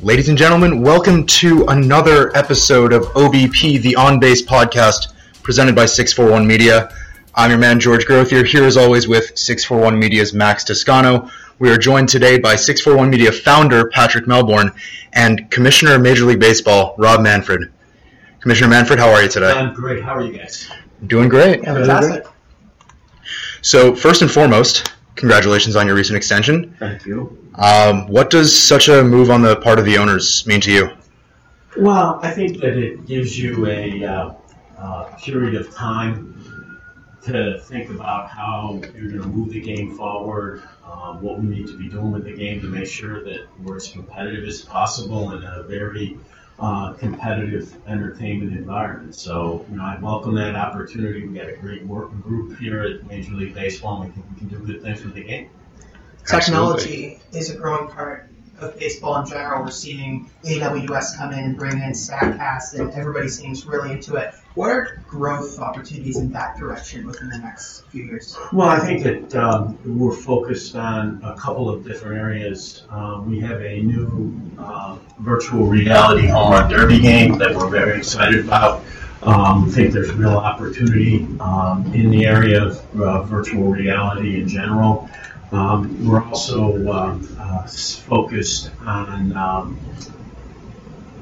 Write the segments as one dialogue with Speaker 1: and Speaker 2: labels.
Speaker 1: Ladies and gentlemen, welcome to another episode of OBP, the On Base podcast, presented by 641 Media. I'm your man, George Grotheer, here as always with 641 Media's Max Toscano. We are joined today by 641 Media founder, Patrick Melbourne, and Commissioner of Major League Baseball, Rob Manfred. Commissioner Manfred, how are you today?
Speaker 2: I'm great. How are you guys?
Speaker 1: Doing great.
Speaker 3: Fantastic.
Speaker 1: So, first and foremost, congratulations on your recent extension.
Speaker 2: Thank you.
Speaker 1: Um, what does such a move on the part of the owners mean to you?
Speaker 2: Well, I think that it gives you a uh, uh, period of time to think about how you're going to move the game forward, um, what we need to be doing with the game to make sure that we're as competitive as possible in a very uh, competitive entertainment environment. So, you know, I welcome that opportunity. We got a great working group here at Major League Baseball, and we think we can do good things with the game.
Speaker 3: Technology is a growing part of baseball in general. We're seeing AWS come in and bring in StatCast, and everybody seems really into it. What are growth opportunities in that direction within the next few years?
Speaker 2: Well, I think that um, we're focused on a couple of different areas. Um, we have a new uh, virtual reality home run derby game that we're very excited about. Um, think there's real opportunity um, in the area of uh, virtual reality in general. Um, we're also um, uh, focused on um,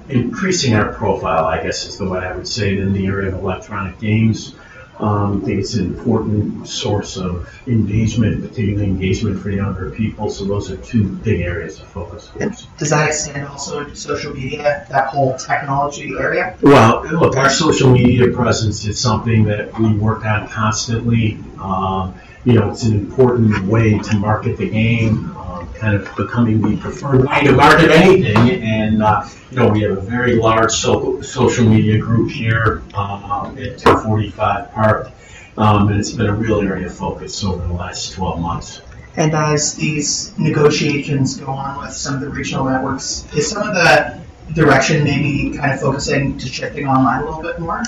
Speaker 2: increasing our profile, I guess is the way I would say it, in the area of electronic games. Um, I think it's an important source of engagement, particularly engagement for younger people. So those are two big areas of focus.
Speaker 3: Does that extend also into social media, that whole technology area?
Speaker 2: Well, look, our social media presence is something that we work on constantly. Um, you know, it's an important way to market the game, um, kind of becoming the preferred way to market anything. And, uh, you know, we have a very large so- social media group here uh, at 245 Park, um, and it's been a real area of focus over the last 12 months.
Speaker 3: And as these negotiations go on with some of the regional networks, is some of the direction maybe kind of focusing to shifting online a little bit more?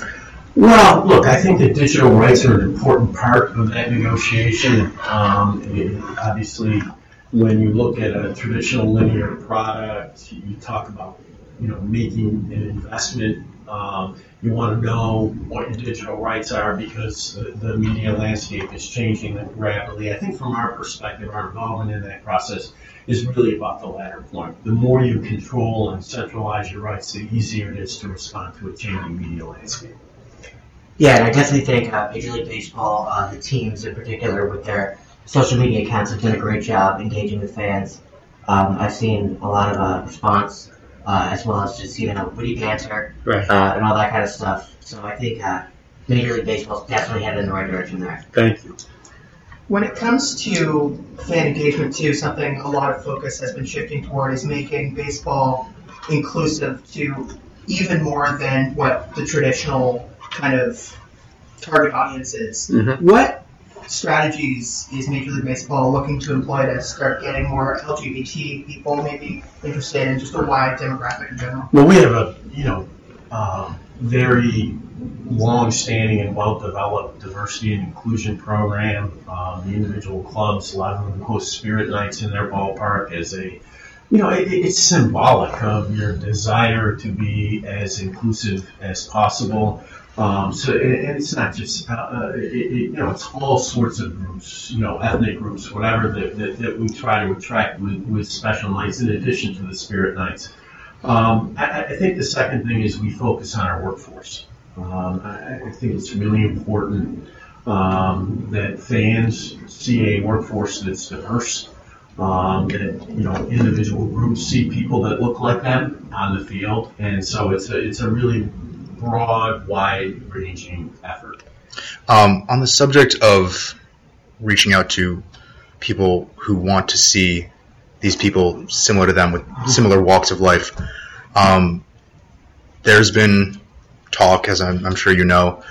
Speaker 2: Well, look, I think that digital rights are an important part of that negotiation. Um, obviously, when you look at a traditional linear product, you talk about, you know, making an investment. Um, you want to know what your digital rights are because the, the media landscape is changing rapidly. I think from our perspective, our involvement in that process is really about the latter point. The more you control and centralize your rights, the easier it is to respond to a changing media landscape.
Speaker 4: Yeah, and I definitely think uh, Major League Baseball, uh, the teams in particular, with their social media accounts, have done a great job engaging with fans. Um, I've seen a lot of uh, response, uh, as well as just you know witty banter
Speaker 2: Right.
Speaker 4: uh, and all that kind of stuff. So I think uh, Major League Baseball is definitely headed in the right direction there.
Speaker 2: Thank you.
Speaker 3: When it comes to fan engagement, too, something a lot of focus has been shifting toward is making baseball inclusive to even more than what the traditional kind of target audiences. is.
Speaker 2: Mhm.
Speaker 3: What strategies is Major League Baseball looking to employ to start getting more LGBT people maybe interested in just a wide demographic in general?
Speaker 2: Well, we have a you know um, very long-standing and well-developed diversity and inclusion program. Um, the individual clubs, a lot of them host spirit nights in their ballpark as a you know, it, it's symbolic of your desire to be as inclusive as possible. Um, so, and, and it's not just, uh, uh, it, it, you know, it's all sorts of groups, you know, ethnic groups, whatever that, that, that we try to attract with, with special nights in addition to the spirit nights. Um, I, I think the second thing is we focus on our workforce. Um, I, I think it's really important um, that fans see a workforce that's diverse. Um, that you know individual groups see people that look like them on the field, and so it's a it's a really broad, wide-ranging effort.
Speaker 1: Um, on the subject of reaching out to people who want to see these people similar to them with similar walks of life, um, there's been talk, as I'm, I'm sure you know,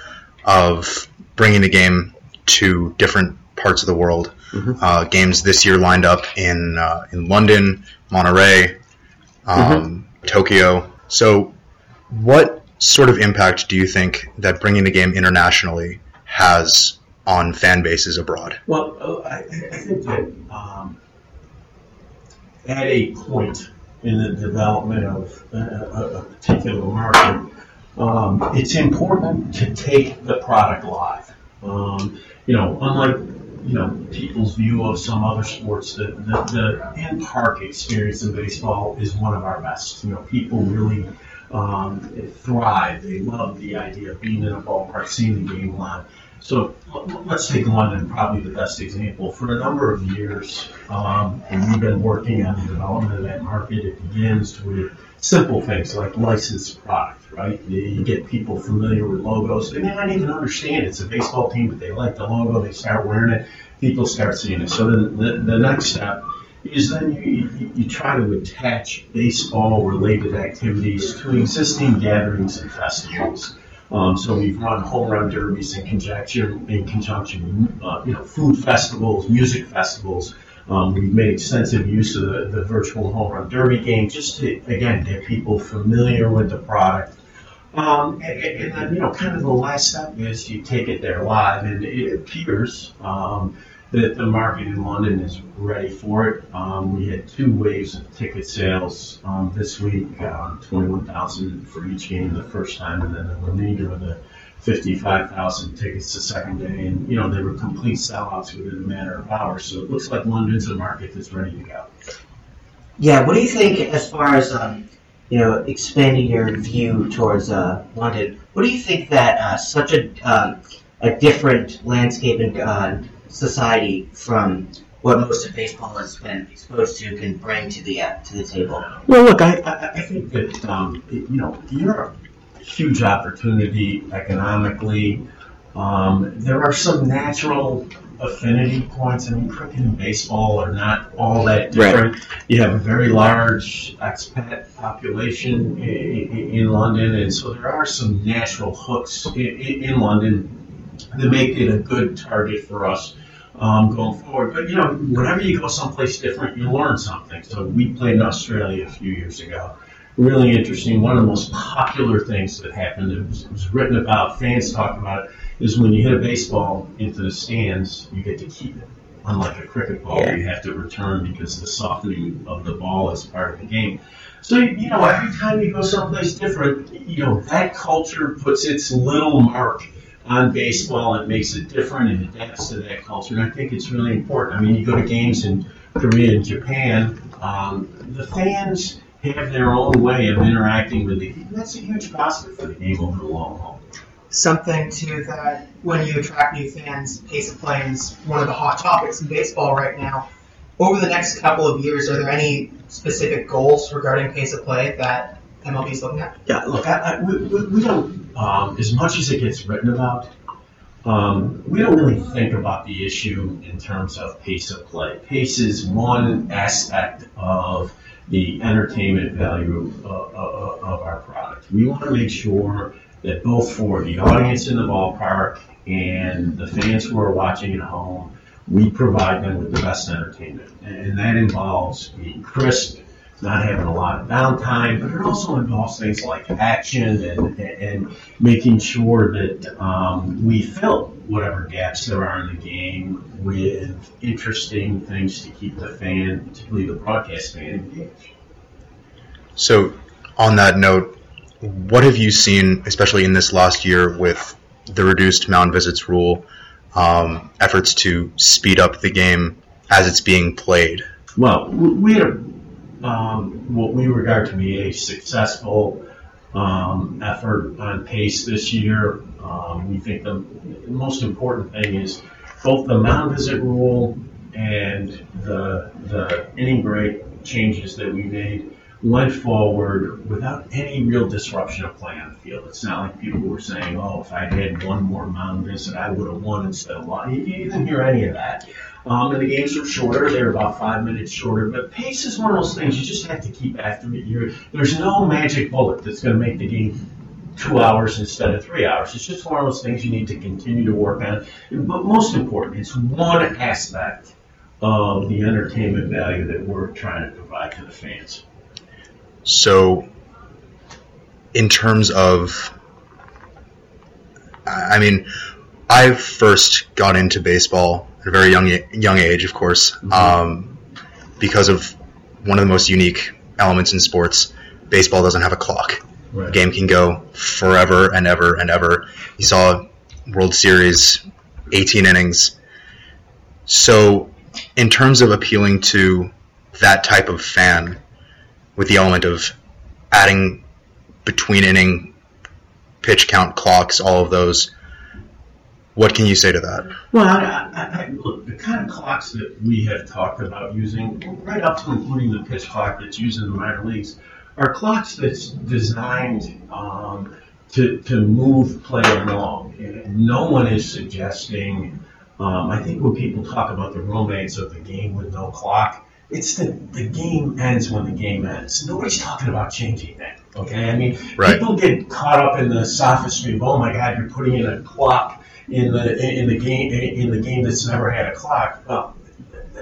Speaker 1: of bringing the game to different parts of the world.
Speaker 2: Mhm.
Speaker 1: Uh, games this year lined up in uh, in London, Monterrey, um, Tokyo. So, what sort of impact do you think that bringing the game internationally has on fan bases abroad?
Speaker 2: Well, uh, I, I think that um, at a point in the development of a, a, a particular market, um, it's important to take the product live. Um, you know, unlike you know people's view of some other sports, the, the, the in-park experience in baseball is one of our best. You know, people really um, thrive. They love the idea of being in a ballpark, seeing the game live. So let's take London, probably the best example. For a number of years, um, and we've been working on the development of that market. It begins with simple things like licensed product, right? You, get people familiar with logos. They may not even understand it's a baseball team, but they like the logo. They start wearing it. People start seeing it. So then the, the next step is then you, you, try to attach baseball related activities to existing gatherings and festivals. Um, so we've run home run derbies in conjunction, in conjunction uh, you know, food festivals, music festivals. Um, we've made extensive use of the, the virtual home run derby game just to, again, get people familiar with the product. Um, and, and then, you know, kind of the last step is you take it there live, and it appears um, that the market in London is ready for it. Um, we had two waves of ticket sales um, this week, um, 21,000 for each game the first time, and then the remainder of the 55,000 tickets the second day. And, you know, they were complete sellouts within a matter of hours. So it looks like London's a market that's ready to go.
Speaker 4: Yeah, what do you think as far as um, you know expanding your view towards uh, London? What do you think that uh, such a um, a different landscape and uh, society from what most of baseball has been exposed to can bring to the uh, to the table?
Speaker 2: Well, look, I, I, I think that, um, you know, Europe, huge opportunity economically. Um, there are some natural affinity points. I mean, cricket and baseball are not all that different. You have a very large expat population in, in London, and so there are some natural hooks in, in London that make it a good target for us um, going forward. But you know, whenever you go someplace different, you learn something. So we played in Australia a few years ago. Really interesting. One of the most popular things that happened, it was, it was written about, fans talk about it, is when you hit a baseball into the stands, you get to keep it. Unlike a cricket ball,
Speaker 4: Yeah.
Speaker 2: you have to return because the softening of the ball is part of the game. So, you know, every time you go someplace different, you know, that culture puts its little mark on baseball and makes it different and adapts to that culture. And I think it's really important. I mean, you go to games in Korea and Japan, um, the fans have their own way of interacting with the game. That's a huge positive for the game over the long haul.
Speaker 3: Something too that when you attract new fans, pace of play is one of the hot topics in baseball right now. Over the next couple of years, are there any specific goals regarding pace of play that MLB is looking at?
Speaker 2: Yeah, look, I, I, we, we we don't, um, as much as it gets written about, um, we don't really think about the issue in terms of pace of play. Pace is one aspect of the entertainment value of, of, of our product. We want to make sure that both for the audience in the ballpark and the fans who are watching at home, we provide them with the best entertainment. And that involves being crisp, not having a lot of downtime, but it also involves things like action and, and making sure that um, we fill whatever gaps there are in the game with interesting things to keep the fan, particularly the broadcast fan, engaged.
Speaker 1: So, on that note, what have you seen, especially in this last year, with the reduced mound visits rule, um, efforts to speed up the game as it's being played?
Speaker 2: Well, we had um, what we regard to be a successful um, effort on pace this year. Um, we think the most important thing is both the mound visit rule and the the inning break changes that we made went forward without any real disruption of play on the field. It's not like people were saying, "Oh, if I had one more mound visit, I would have won instead of one." You, you didn't hear any of that. Um, and the games are shorter; they're about five minutes shorter. But pace is one of those things you just have to keep after it. You're, there's no magic bullet that's going to make the game two hours instead of three hours. It's just one of those things you need to continue to work on. But most important, it's one aspect of the entertainment value that we're trying to provide to the fans.
Speaker 1: So, in terms of, I mean, I first got into baseball at a very young young age, of course, um, because of one of the most unique elements in sports, baseball doesn't have a clock.
Speaker 2: Right.
Speaker 1: The game can go forever and ever and ever. You saw World Series, 18 innings. So, in terms of appealing to that type of fan, with the element of adding between inning pitch count clocks, all of those, what can you say to that?
Speaker 2: Well, I, I, I, look, the kind of clocks that we have talked about using, right up to including the pitch clock that's used in the minor leagues, are clocks that's designed um, to, to move play along. And no one is suggesting, um, I think when people talk about the romance of the game with no clock, it's that the game ends when the game ends. Nobody's talking about changing that. Okay, I mean,
Speaker 1: Right.
Speaker 2: people get caught up in the sophistry of, oh my God, you're putting in a clock in the in the game in the game that's never had a clock. Well,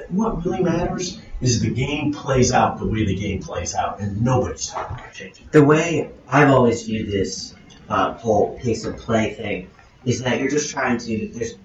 Speaker 2: what really matters is the game plays out the way the game plays out, and nobody's talking about changing.
Speaker 4: The way I've always viewed this uh, whole pace of play thing is that you're just trying to, there's,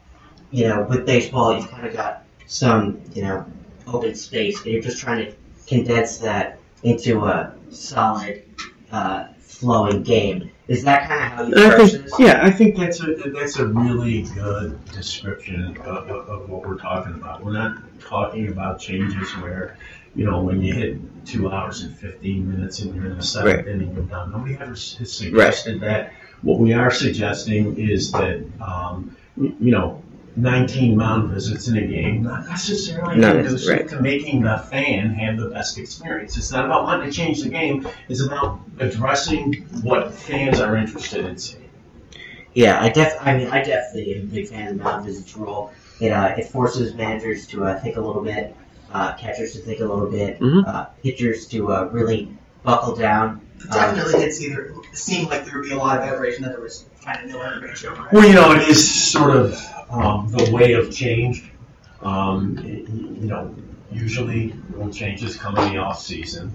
Speaker 4: you know, with baseball, you've kind of got some, you know, open space, and you're just trying to condense that into a solid, uh, flowing game. Is that kind of how you
Speaker 2: I
Speaker 4: approach
Speaker 2: think,
Speaker 4: this?
Speaker 2: yeah, I think that's a that's a really good description of, of, of what we're talking about. We're not talking about changes where, you know, when you hit two hours and fifteen minutes and you're in the seventh
Speaker 4: Right.
Speaker 2: inning, you're done. Nobody ever s- has suggested that. What we are suggesting is that, um, you know, 19 mound visits in a game, not necessarily
Speaker 4: No,
Speaker 2: conducive
Speaker 4: right.
Speaker 2: to making the fan have the best experience. It's not about wanting to change the game. It's about addressing what fans are interested in seeing.
Speaker 4: Yeah, I def. I mean, I definitely am a big fan of the mound visits rule. It uh, it forces managers to uh, think a little bit, uh, catchers to think a little bit,
Speaker 2: Mhm.
Speaker 4: uh, pitchers to uh, really buckle down. Um,
Speaker 3: Definitely did see there seemed like there would be a lot of aberration that there was kind of no aberration. Right?
Speaker 2: Well, you know, it is sort of um, the way of change. Um, it- you know, usually rule changes come in the off season.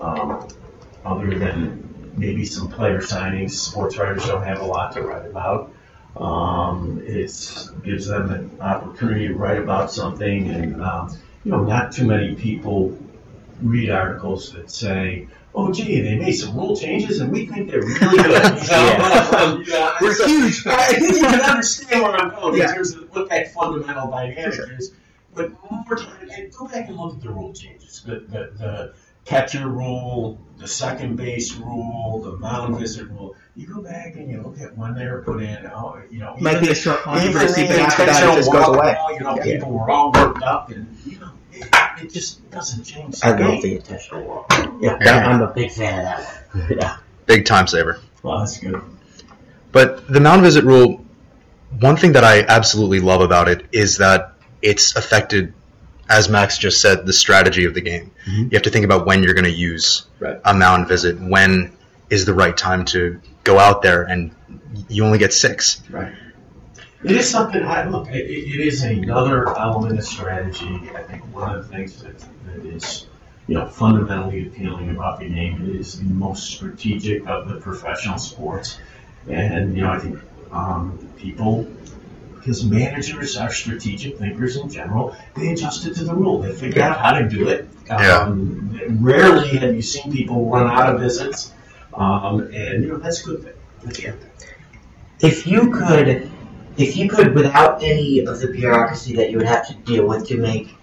Speaker 2: Um, other than maybe some player signings, sports writers don't have a lot to write about. Um, it gives them an opportunity to write about something, and um, you know, not too many people read articles that say, "Oh, gee, they made some rule changes, and we think they're really good."
Speaker 4: Yeah.
Speaker 3: We're
Speaker 2: so-
Speaker 3: huge.
Speaker 2: I think you can understand where I'm going
Speaker 3: Yeah.
Speaker 2: in terms of what that fundamental dynamic is. But more time, go back and look at the rule changes. The, the, the catcher rule, the second base rule, the mound visit rule. You go back and you look at when they were put in. Oh, you know,
Speaker 3: Might be a short
Speaker 2: even
Speaker 3: controversy, but after that it just goes away.
Speaker 2: ball, You know,
Speaker 3: Yeah.
Speaker 2: people were all worked up, and you know, it, it just doesn't change the
Speaker 4: I
Speaker 2: game.
Speaker 4: love the intentional walk. Yeah,
Speaker 1: Yeah.
Speaker 4: I'm a big fan of that one. yeah.
Speaker 1: Big time saver.
Speaker 2: Well, that's good.
Speaker 1: But the mound visit rule, one thing that I absolutely love about it is that it's affected, as Max just said, the strategy of the game.
Speaker 2: Mhm.
Speaker 1: You have to think about when you're going to use
Speaker 2: Right.
Speaker 1: a mound visit, when is the right time to go out there, and you only get six.
Speaker 2: Right. It is something. I look. It, it is another element of strategy. I think one of the things that, that is, you know, fundamentally appealing about the game is the most strategic of the professional sports, and you know, I think um, people. Because managers are strategic thinkers in general, they adjusted to the rule. They figured out how to do it.
Speaker 1: Yeah.
Speaker 2: Um, rarely have you seen people run out of visits, um, and you know that's a good thing. That's a good thing.
Speaker 4: If you could, if you could, without any of the bureaucracy that you would have to deal with to make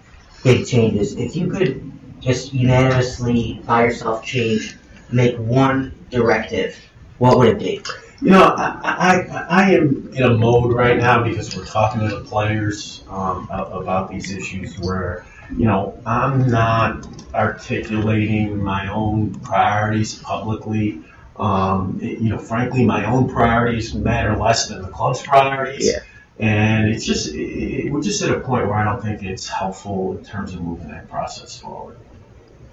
Speaker 4: big changes, if you could just unanimously by yourself change, make one directive, what would it be?
Speaker 2: You know, I, I, I am in a mode right now because we're talking to the players um, about these issues where, you know, I'm not articulating my own priorities publicly. Um, you know, frankly, my own priorities matter less than the club's priorities.
Speaker 4: Yeah.
Speaker 2: And it's just, it, it, we're just at a point where I don't think it's helpful in terms of moving that process forward.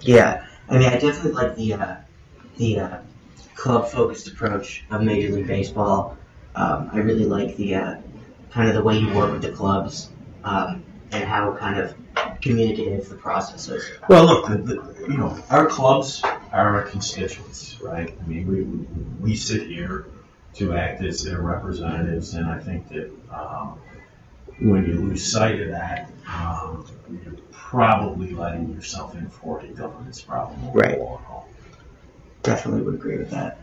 Speaker 4: Yeah, I mean, I definitely like the uh, the uh, club-focused approach of Major League Baseball. Um, I really like the uh, kind of the way you work with the clubs um, and how kind of communicative the process is.
Speaker 2: Well, look, the, the, you know, our clubs are our constituents, right? I mean, we, we sit here to act as their representatives, and I think that, um, when you lose sight of that, um, you're probably letting yourself in for a governance problem
Speaker 4: Right.
Speaker 2: the long haul.
Speaker 4: Definitely would agree with that.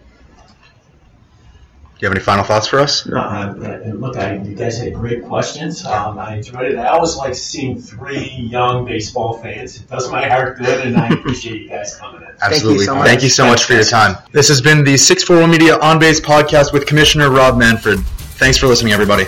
Speaker 1: Do you have any final thoughts for us?
Speaker 2: No, I- and look, I, you guys had great questions. Um, I enjoyed it. I always like seeing three young baseball fans. It does my heart good, and I appreciate you guys coming in.
Speaker 1: Absolutely.
Speaker 3: so much.
Speaker 1: Thank you so much for your time. This has been the 641 Media On Base podcast with Commissioner Rob Manfred. Thanks for listening, everybody.